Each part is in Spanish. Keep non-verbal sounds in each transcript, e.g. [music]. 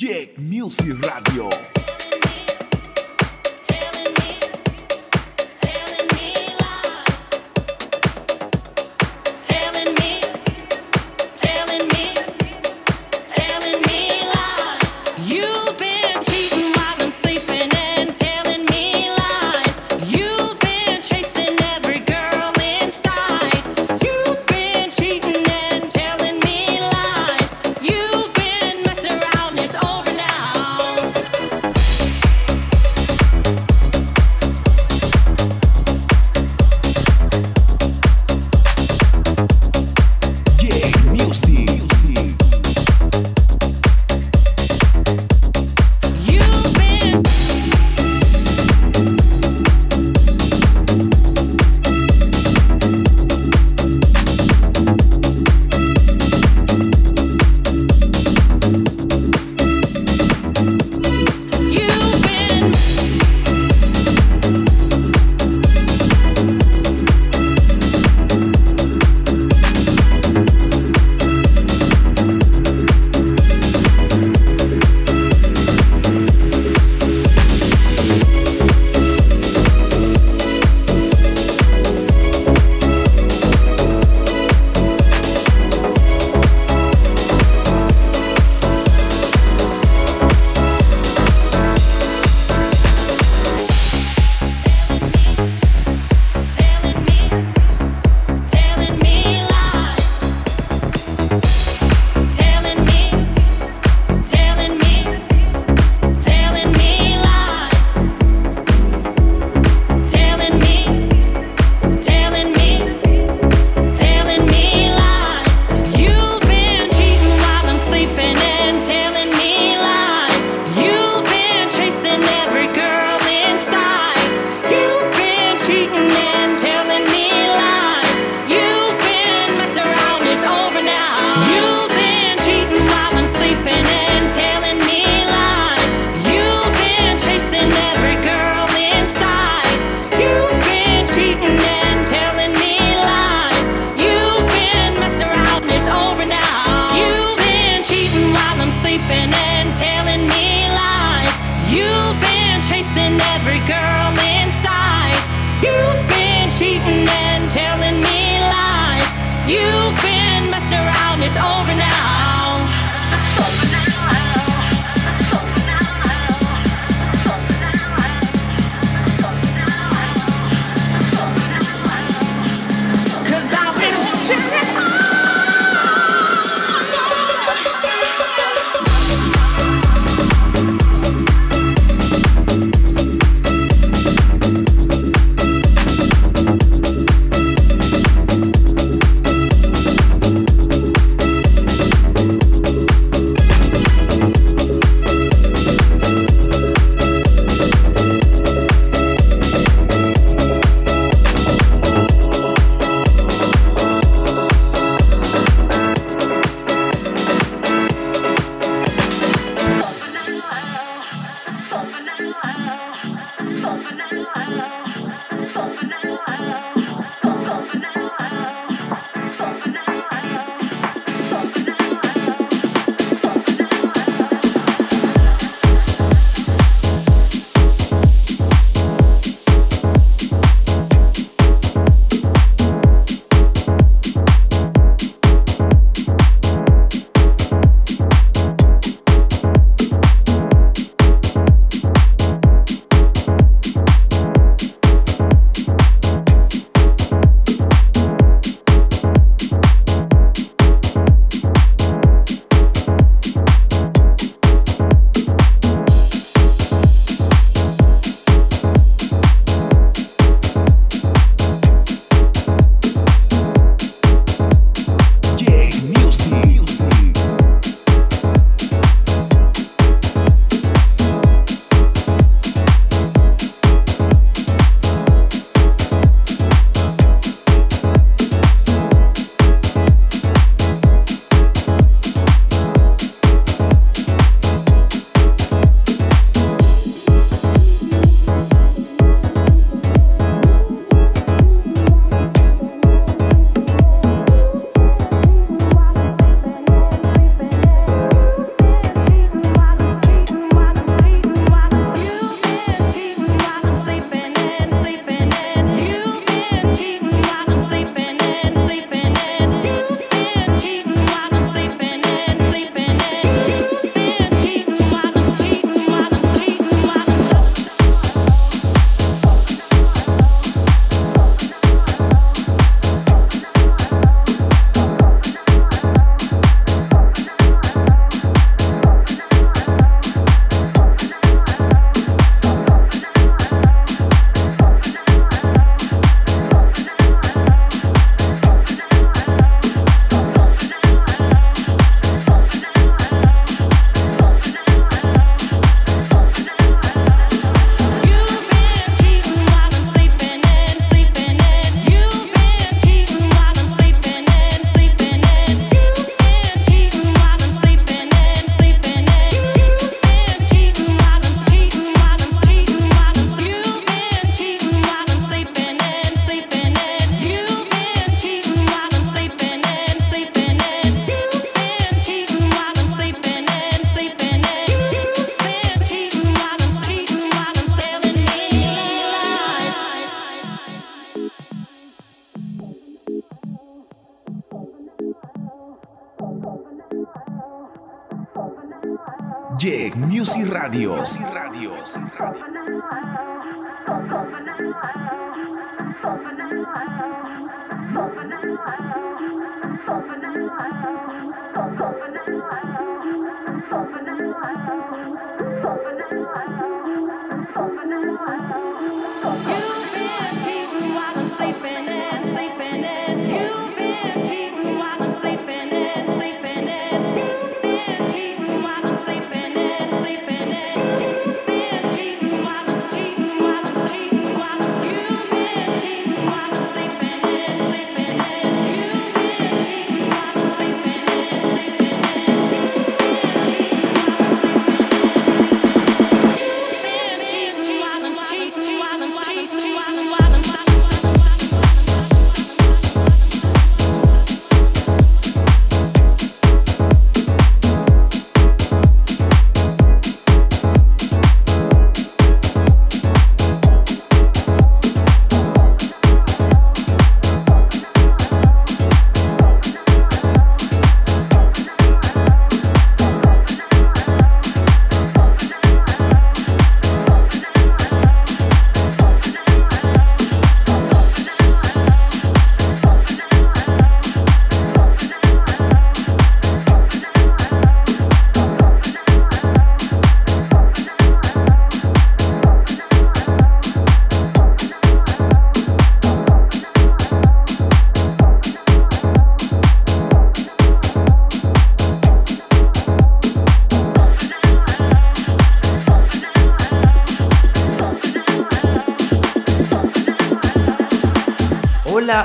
Jack Music Radio.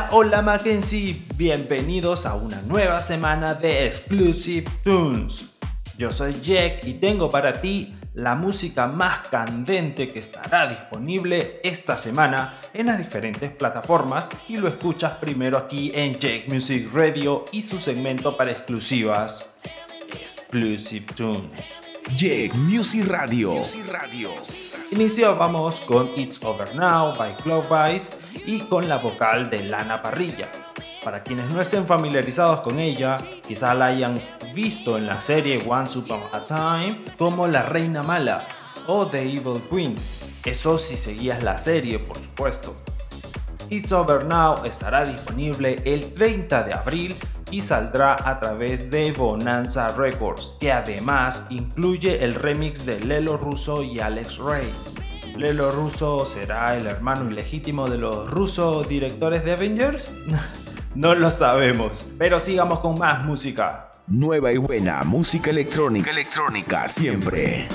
Hola, Mackenzie, bienvenidos a una nueva semana de Exclusive Tunes. Yo soy Jack y tengo para ti la música más candente que estará disponible esta semana en las diferentes plataformas y lo escuchas primero aquí en Jake Music Radio y su segmento para exclusivas Exclusive Tunes. Jake Music Radio. Music Radio. Iniciábamos con It's Over Now by Vice y con la vocal de Lana Parrilla. Para quienes no estén familiarizados con ella, quizá la hayan visto en la serie Once Upon a Time como la Reina Mala o The Evil Queen. Eso si seguías la serie, por supuesto. It's Over Now estará disponible el 30 de abril y saldrá a través de Bonanza Records, que además incluye el remix de Lelo Russo y Alex Ray. Lelo Russo será el hermano ilegítimo de los rusos directores de Avengers? [laughs] no lo sabemos, pero sigamos con más música. Nueva y buena música electrónica, electrónica siempre.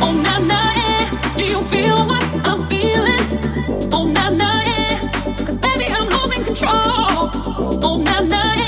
Oh, feel I'm control. Oh, now, now.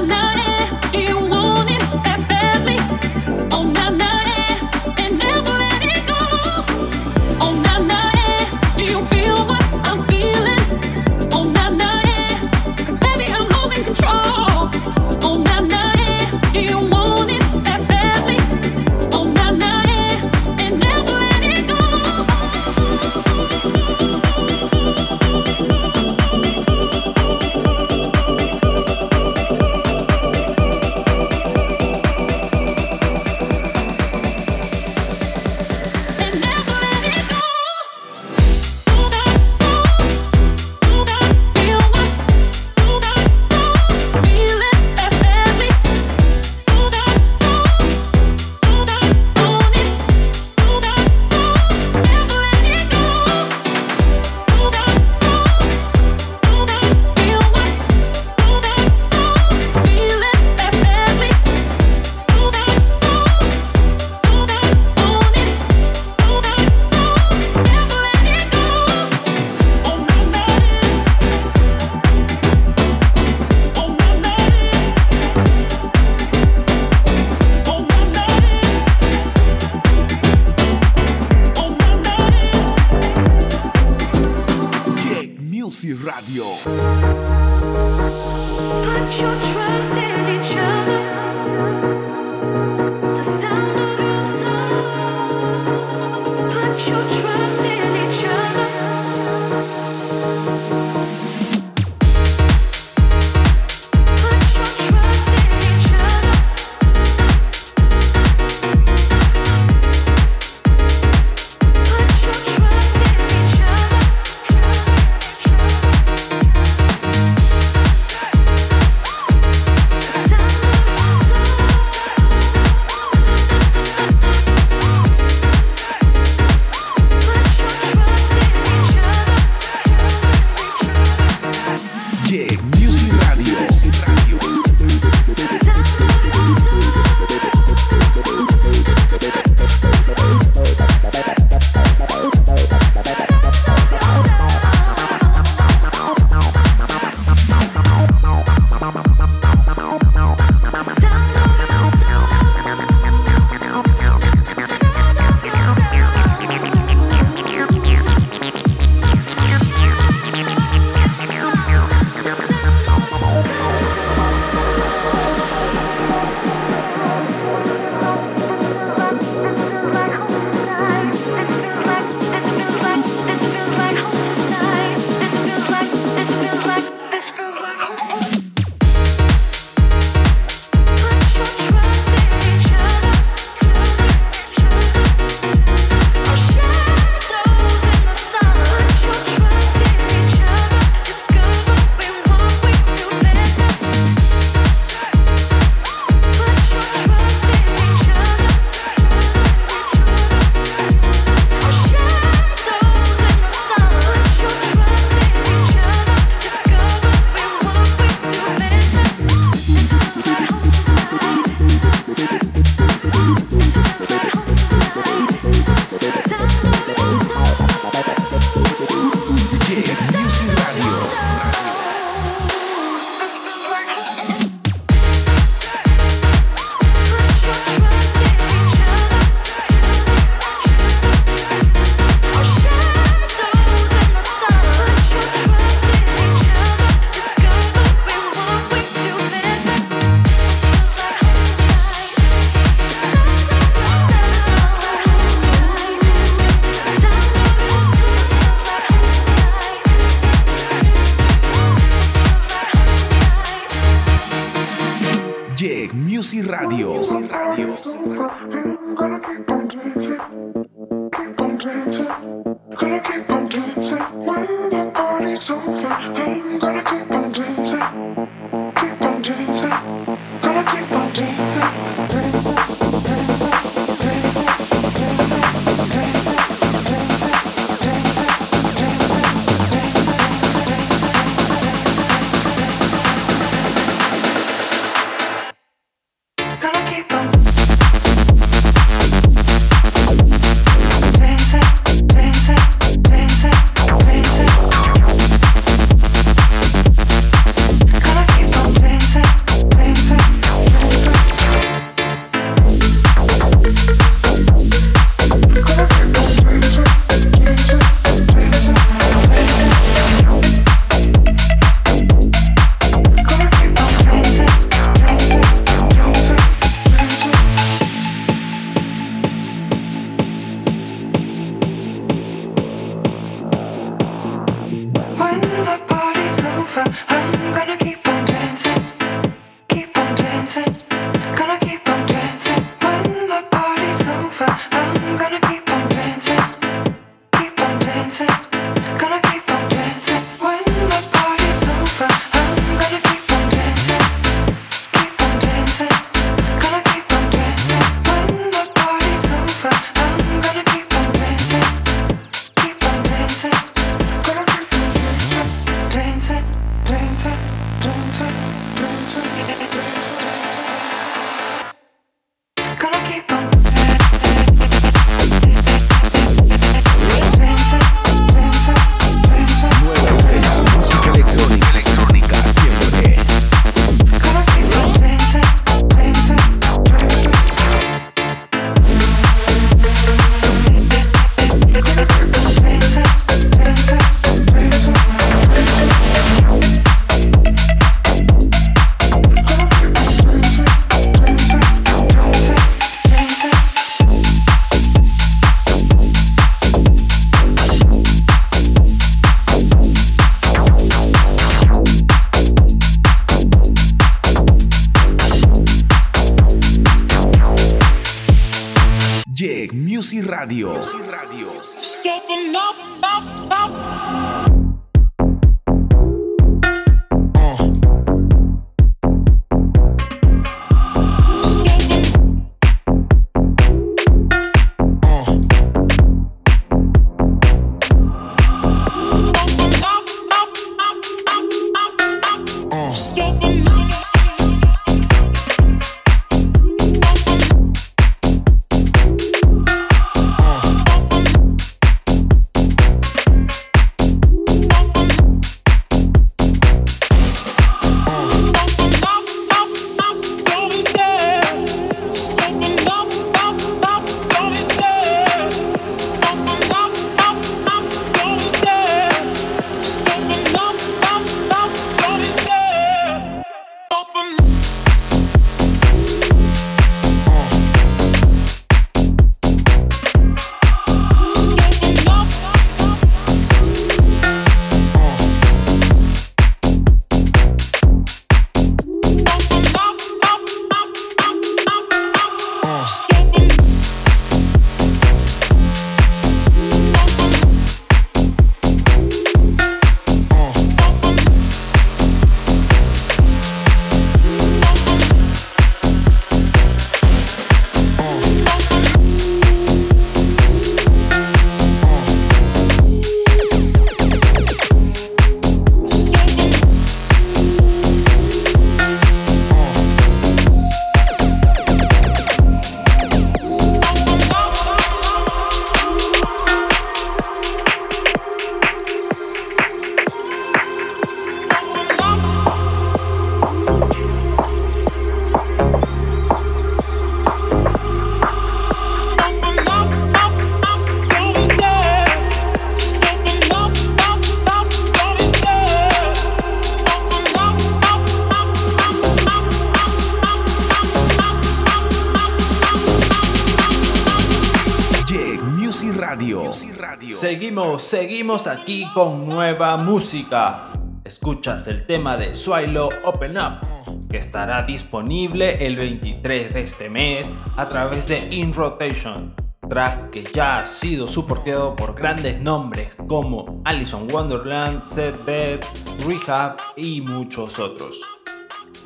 Seguimos, seguimos aquí con nueva música. Escuchas el tema de Swallow Open Up, que estará disponible el 23 de este mes a través de In Rotation, track que ya ha sido soportado por grandes nombres como Alison Wonderland, Set Dead, Rehab y muchos otros.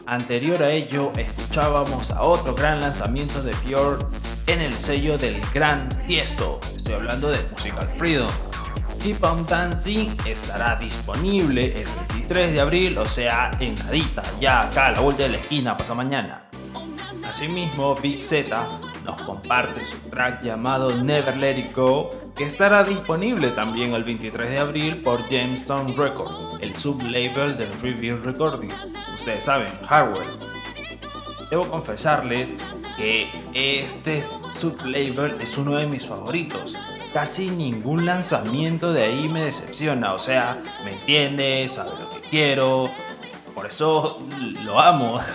Anterior a ello, escuchábamos a otro gran lanzamiento de Pure en el sello del gran Tiesto. Estoy hablando de Musical Freedom. Keep on Dancing estará disponible el 23 de abril, o sea, en nadita, ya acá a la vuelta de la esquina, pasa mañana. Asimismo, Big Z nos comparte su track llamado Never Let It Go, que estará disponible también el 23 de abril por Jamestown Records, el sublabel de Review Recordings. Ustedes saben, hardware. Debo confesarles que este sublabel es uno de mis favoritos. Casi ningún lanzamiento de ahí me decepciona, o sea, me entiende, sabe lo que quiero, por eso lo amo. [laughs]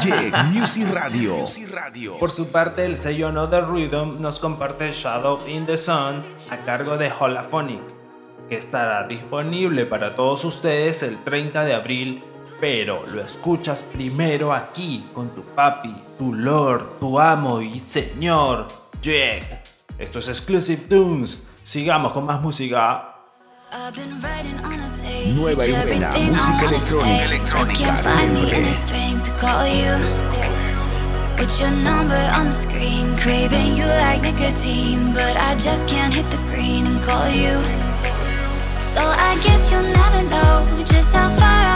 Yeah, Music Radio. Por su parte, el sello Another Rhythm nos comparte Shadow in the Sun a cargo de Holaphonic, que estará disponible para todos ustedes el 30 de abril pero lo escuchas primero aquí con tu papi, tu lord, tu amo y señor, Jack. Esto es Exclusive Tunes. Sigamos con más música. Nueva y buena música electrónica, electrónica siempre. Put your number on the screen, craving you like nicotine, but I just can't hit the green and call you. So I guess you'll never know just how far I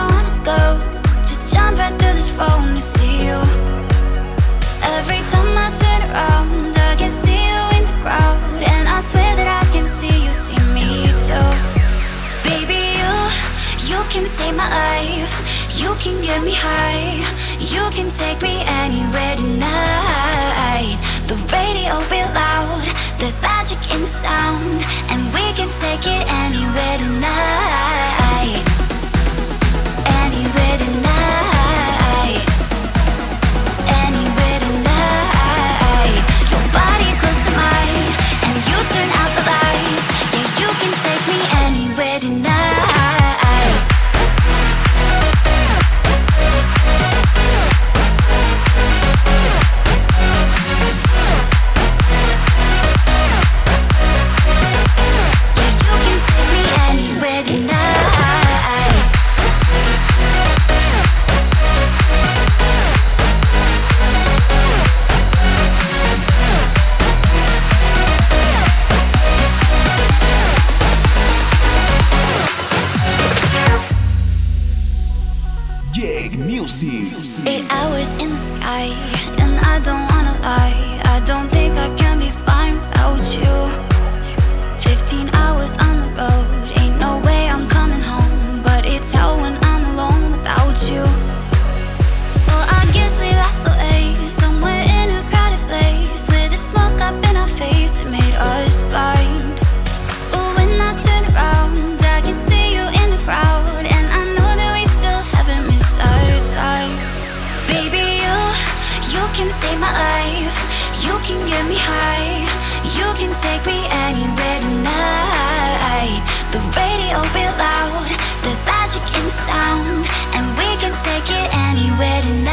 go. Just jump right through this phone to see you. Every time I turn around, I can see you in the crowd, and I swear that I can see you see me too. Baby, you, you can save my life. You can get me high. You can take me anywhere tonight. The radio be loud. There's magic in the sound, and we can take it anywhere tonight anywhere tonight can get me high. You can take me anywhere tonight. The radio real loud. There's magic in sound, and we can take it anywhere tonight.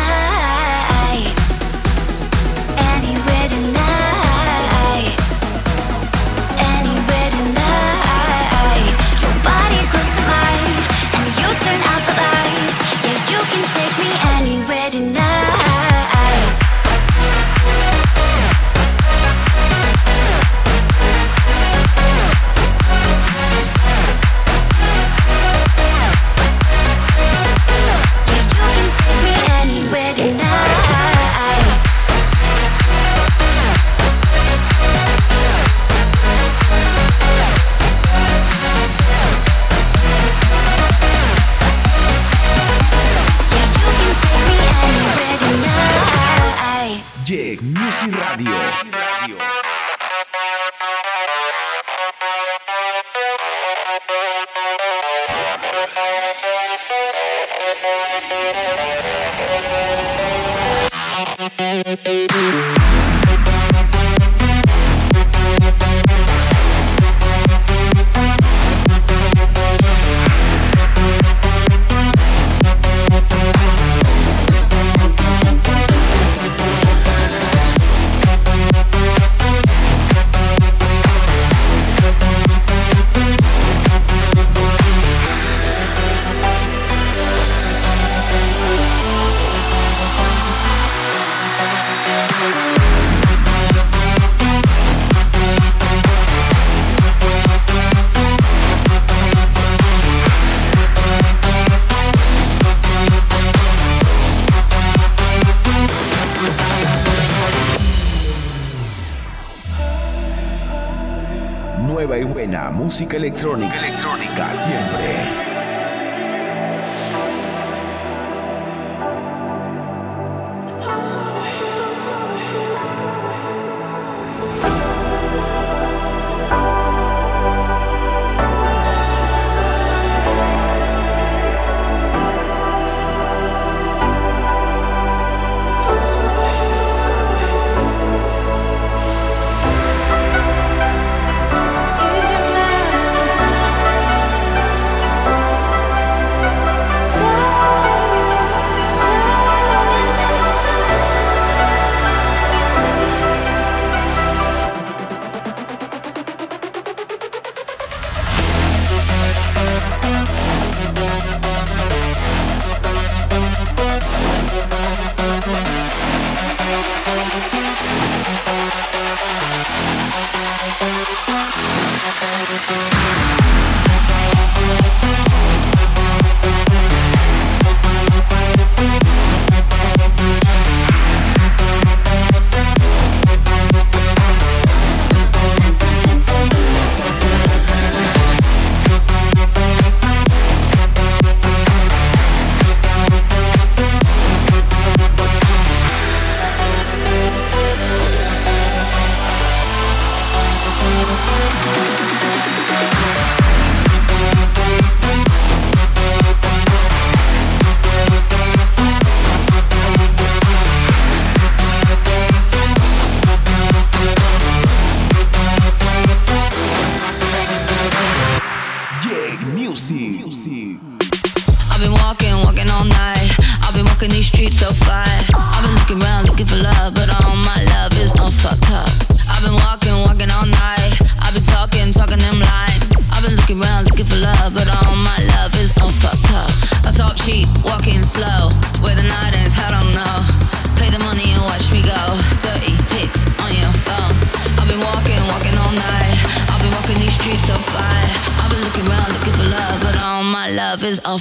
buena música electrónica, electrónica siempre.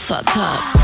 fucked up.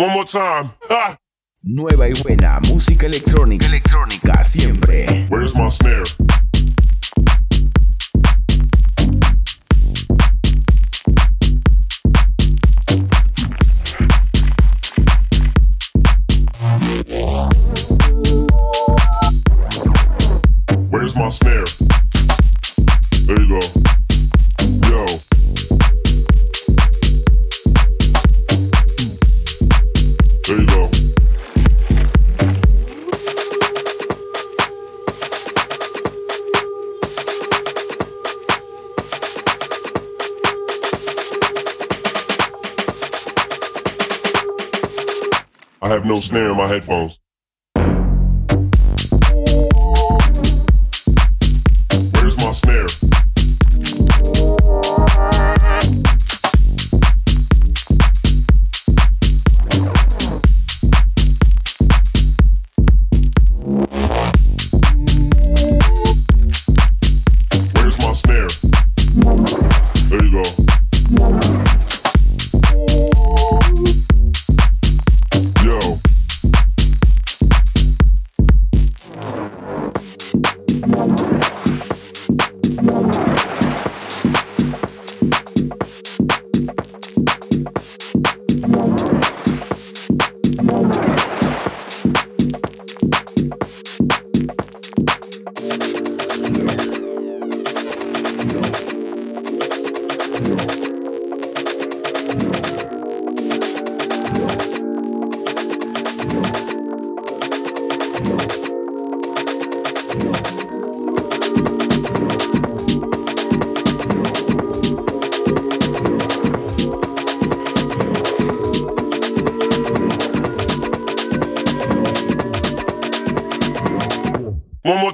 One more time. Ah. Nueva y buena música electrónica. Electrónica siempre. Where's my snare? Where's my snare? There you go. I have no snare in my headphones.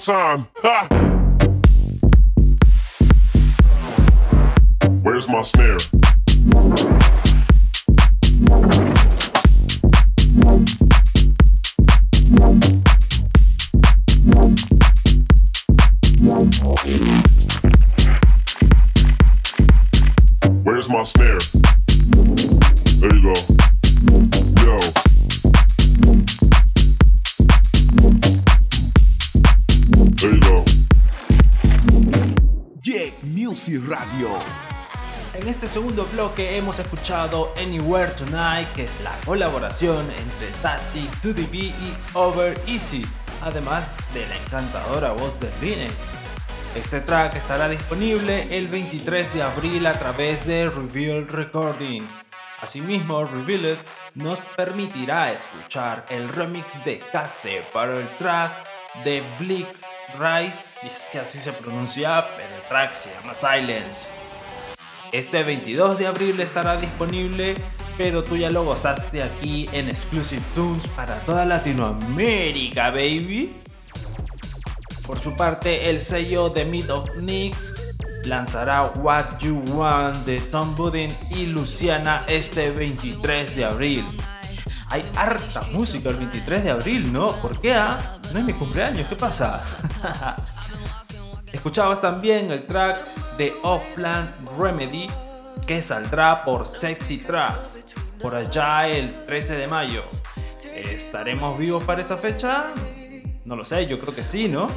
Time. Anywhere Tonight, que es la colaboración entre Tastic, 2DB y Over Easy, además de la encantadora voz de Rine. Este track estará disponible el 23 de abril a través de Reveal Recordings. Asimismo, Revealed nos permitirá escuchar el remix de Case para el track de Bleak Rise, si es que así se pronuncia, pero el track se llama Silence. Este 22 de abril estará disponible, pero tú ya lo gozaste aquí en Exclusive Tunes para toda Latinoamérica, baby. Por su parte, el sello The Meat of Nix lanzará What You Want de Tom Budin y Luciana este 23 de abril. Hay harta música el 23 de abril, ¿no? ¿Por qué? Ah? No es mi cumpleaños, ¿qué pasa? [laughs] Escuchabas también el track de Off-Plan Remedy que saldrá por Sexy Tracks por allá el 13 de mayo. ¿Estaremos vivos para esa fecha? No lo sé, yo creo que sí, ¿no?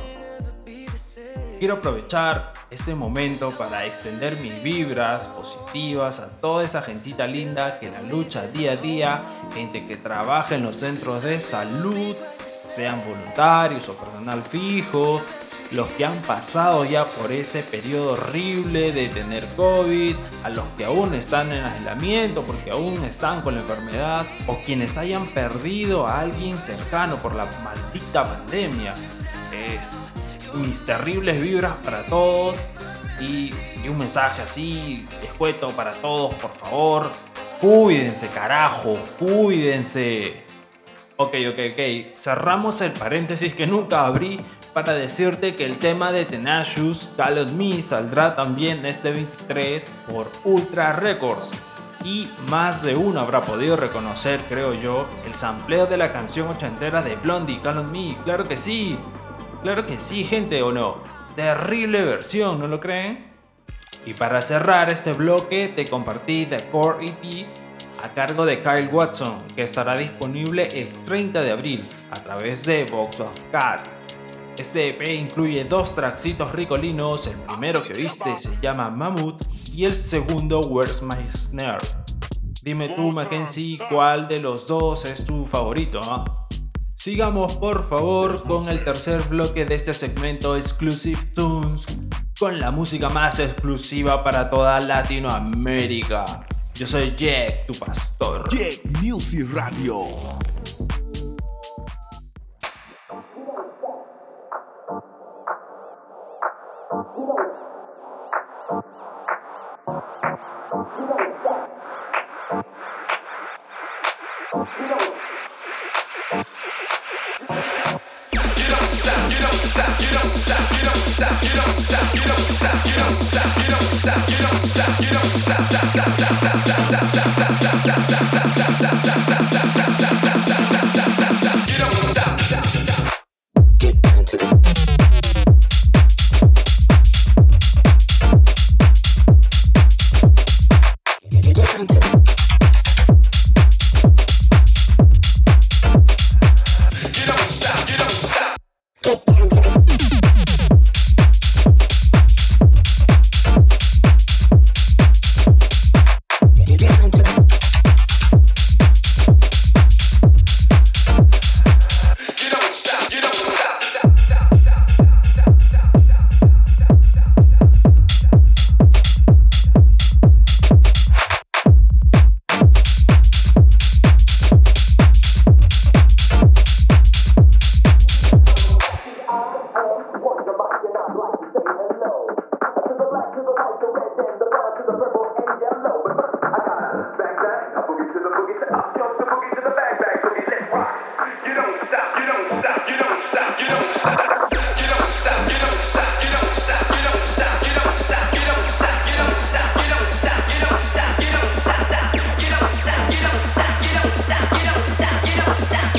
Quiero aprovechar este momento para extender mis vibras positivas a toda esa gentita linda que la lucha día a día, gente que trabaja en los centros de salud, sean voluntarios o personal fijo, los que han pasado ya por ese periodo horrible de tener COVID, a los que aún están en aislamiento porque aún están con la enfermedad, o quienes hayan perdido a alguien cercano por la maldita pandemia. Es mis terribles vibras para todos y, un mensaje así, escueto para todos, por favor. Cuídense, carajo, cuídense. Ok, ok, ok. Cerramos el paréntesis que nunca abrí para decirte que el tema de Tenacious, Call on Me, saldrá también este 23 por Ultra Records. Y más de uno habrá podido reconocer, creo yo, el sampleo de la canción ochentera de Blondie, Call on Me. Claro que sí, claro que sí, gente, ¿o no? Terrible versión, ¿no lo creen? Y para cerrar este bloque, te compartí The Core EP a cargo de Kyle Watson, que estará disponible el 30 de abril a través de Box of Cat. Este EP incluye dos tracksitos ricolinos, el primero que oíste se llama Mammoth y el segundo Where's My Snare. Dime tú, Mackenzie, cuál de los dos es tu favorito. Sigamos por favor con el tercer bloque de este segmento Exclusive Tunes, con la música más exclusiva para toda Latinoamérica. Yo soy Jack, tu pastor. Jack Music Radio. stop.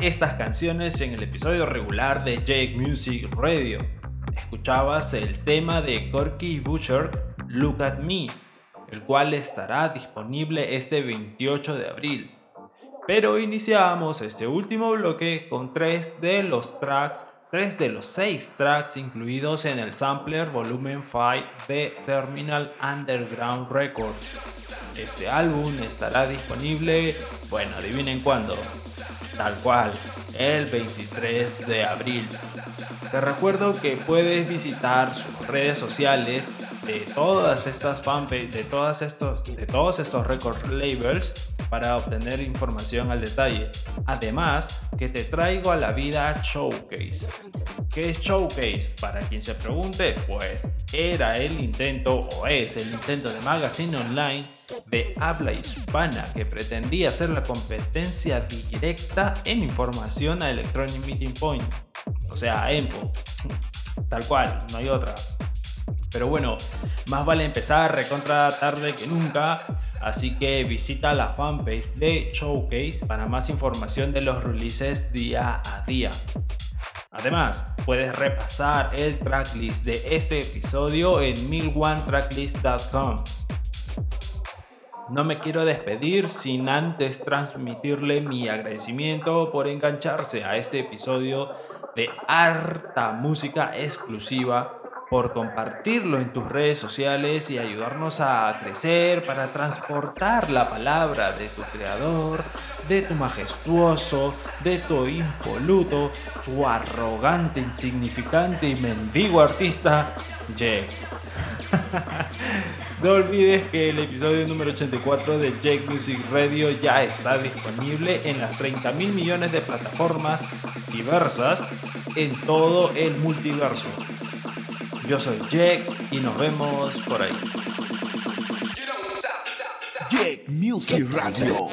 Estas canciones en el episodio regular de Jake Music Radio. Escuchabas el tema de Corky Butcher, Look at Me, el cual estará disponible este 28 de abril. Pero iniciamos este último bloque con tres de los tracks, tres de los seis tracks incluidos en el sampler volumen 5 de Terminal Underground Records. Este álbum estará disponible, bueno, adivinen cuándo, tal cual, el 23 de abril. Te recuerdo que puedes visitar sus redes sociales de todas estas fanpages, de, todas estos, de todos estos record labels para obtener información al detalle. Además, que te traigo a la vida Showcase. ¿Qué es Showcase? Para quien se pregunte, pues era el intento o es el intento de magazine online de habla hispana que pretendía ser la competencia directa en información a Electronic Meeting Point. O sea, a EMPO. Tal cual, no hay otra. Pero bueno, más vale empezar recontra tarde que nunca, así que visita la fanpage de Showcase para más información de los releases día a día. Además, puedes repasar el tracklist de este episodio en 1001tracklist.com. No me quiero despedir sin antes transmitirle mi agradecimiento por engancharse a este episodio de harta música exclusiva por compartirlo en tus redes sociales y ayudarnos a crecer para transportar la palabra de tu creador, de tu majestuoso, de tu impoluto, tu arrogante, insignificante y mendigo artista, Jake. [laughs] no olvides que el episodio número 84 de Jake Music Radio ya está disponible en las 30 mil millones de plataformas diversas en todo el multiverso. Yo soy Jack y nos vemos por ahí. Jack Music Radio.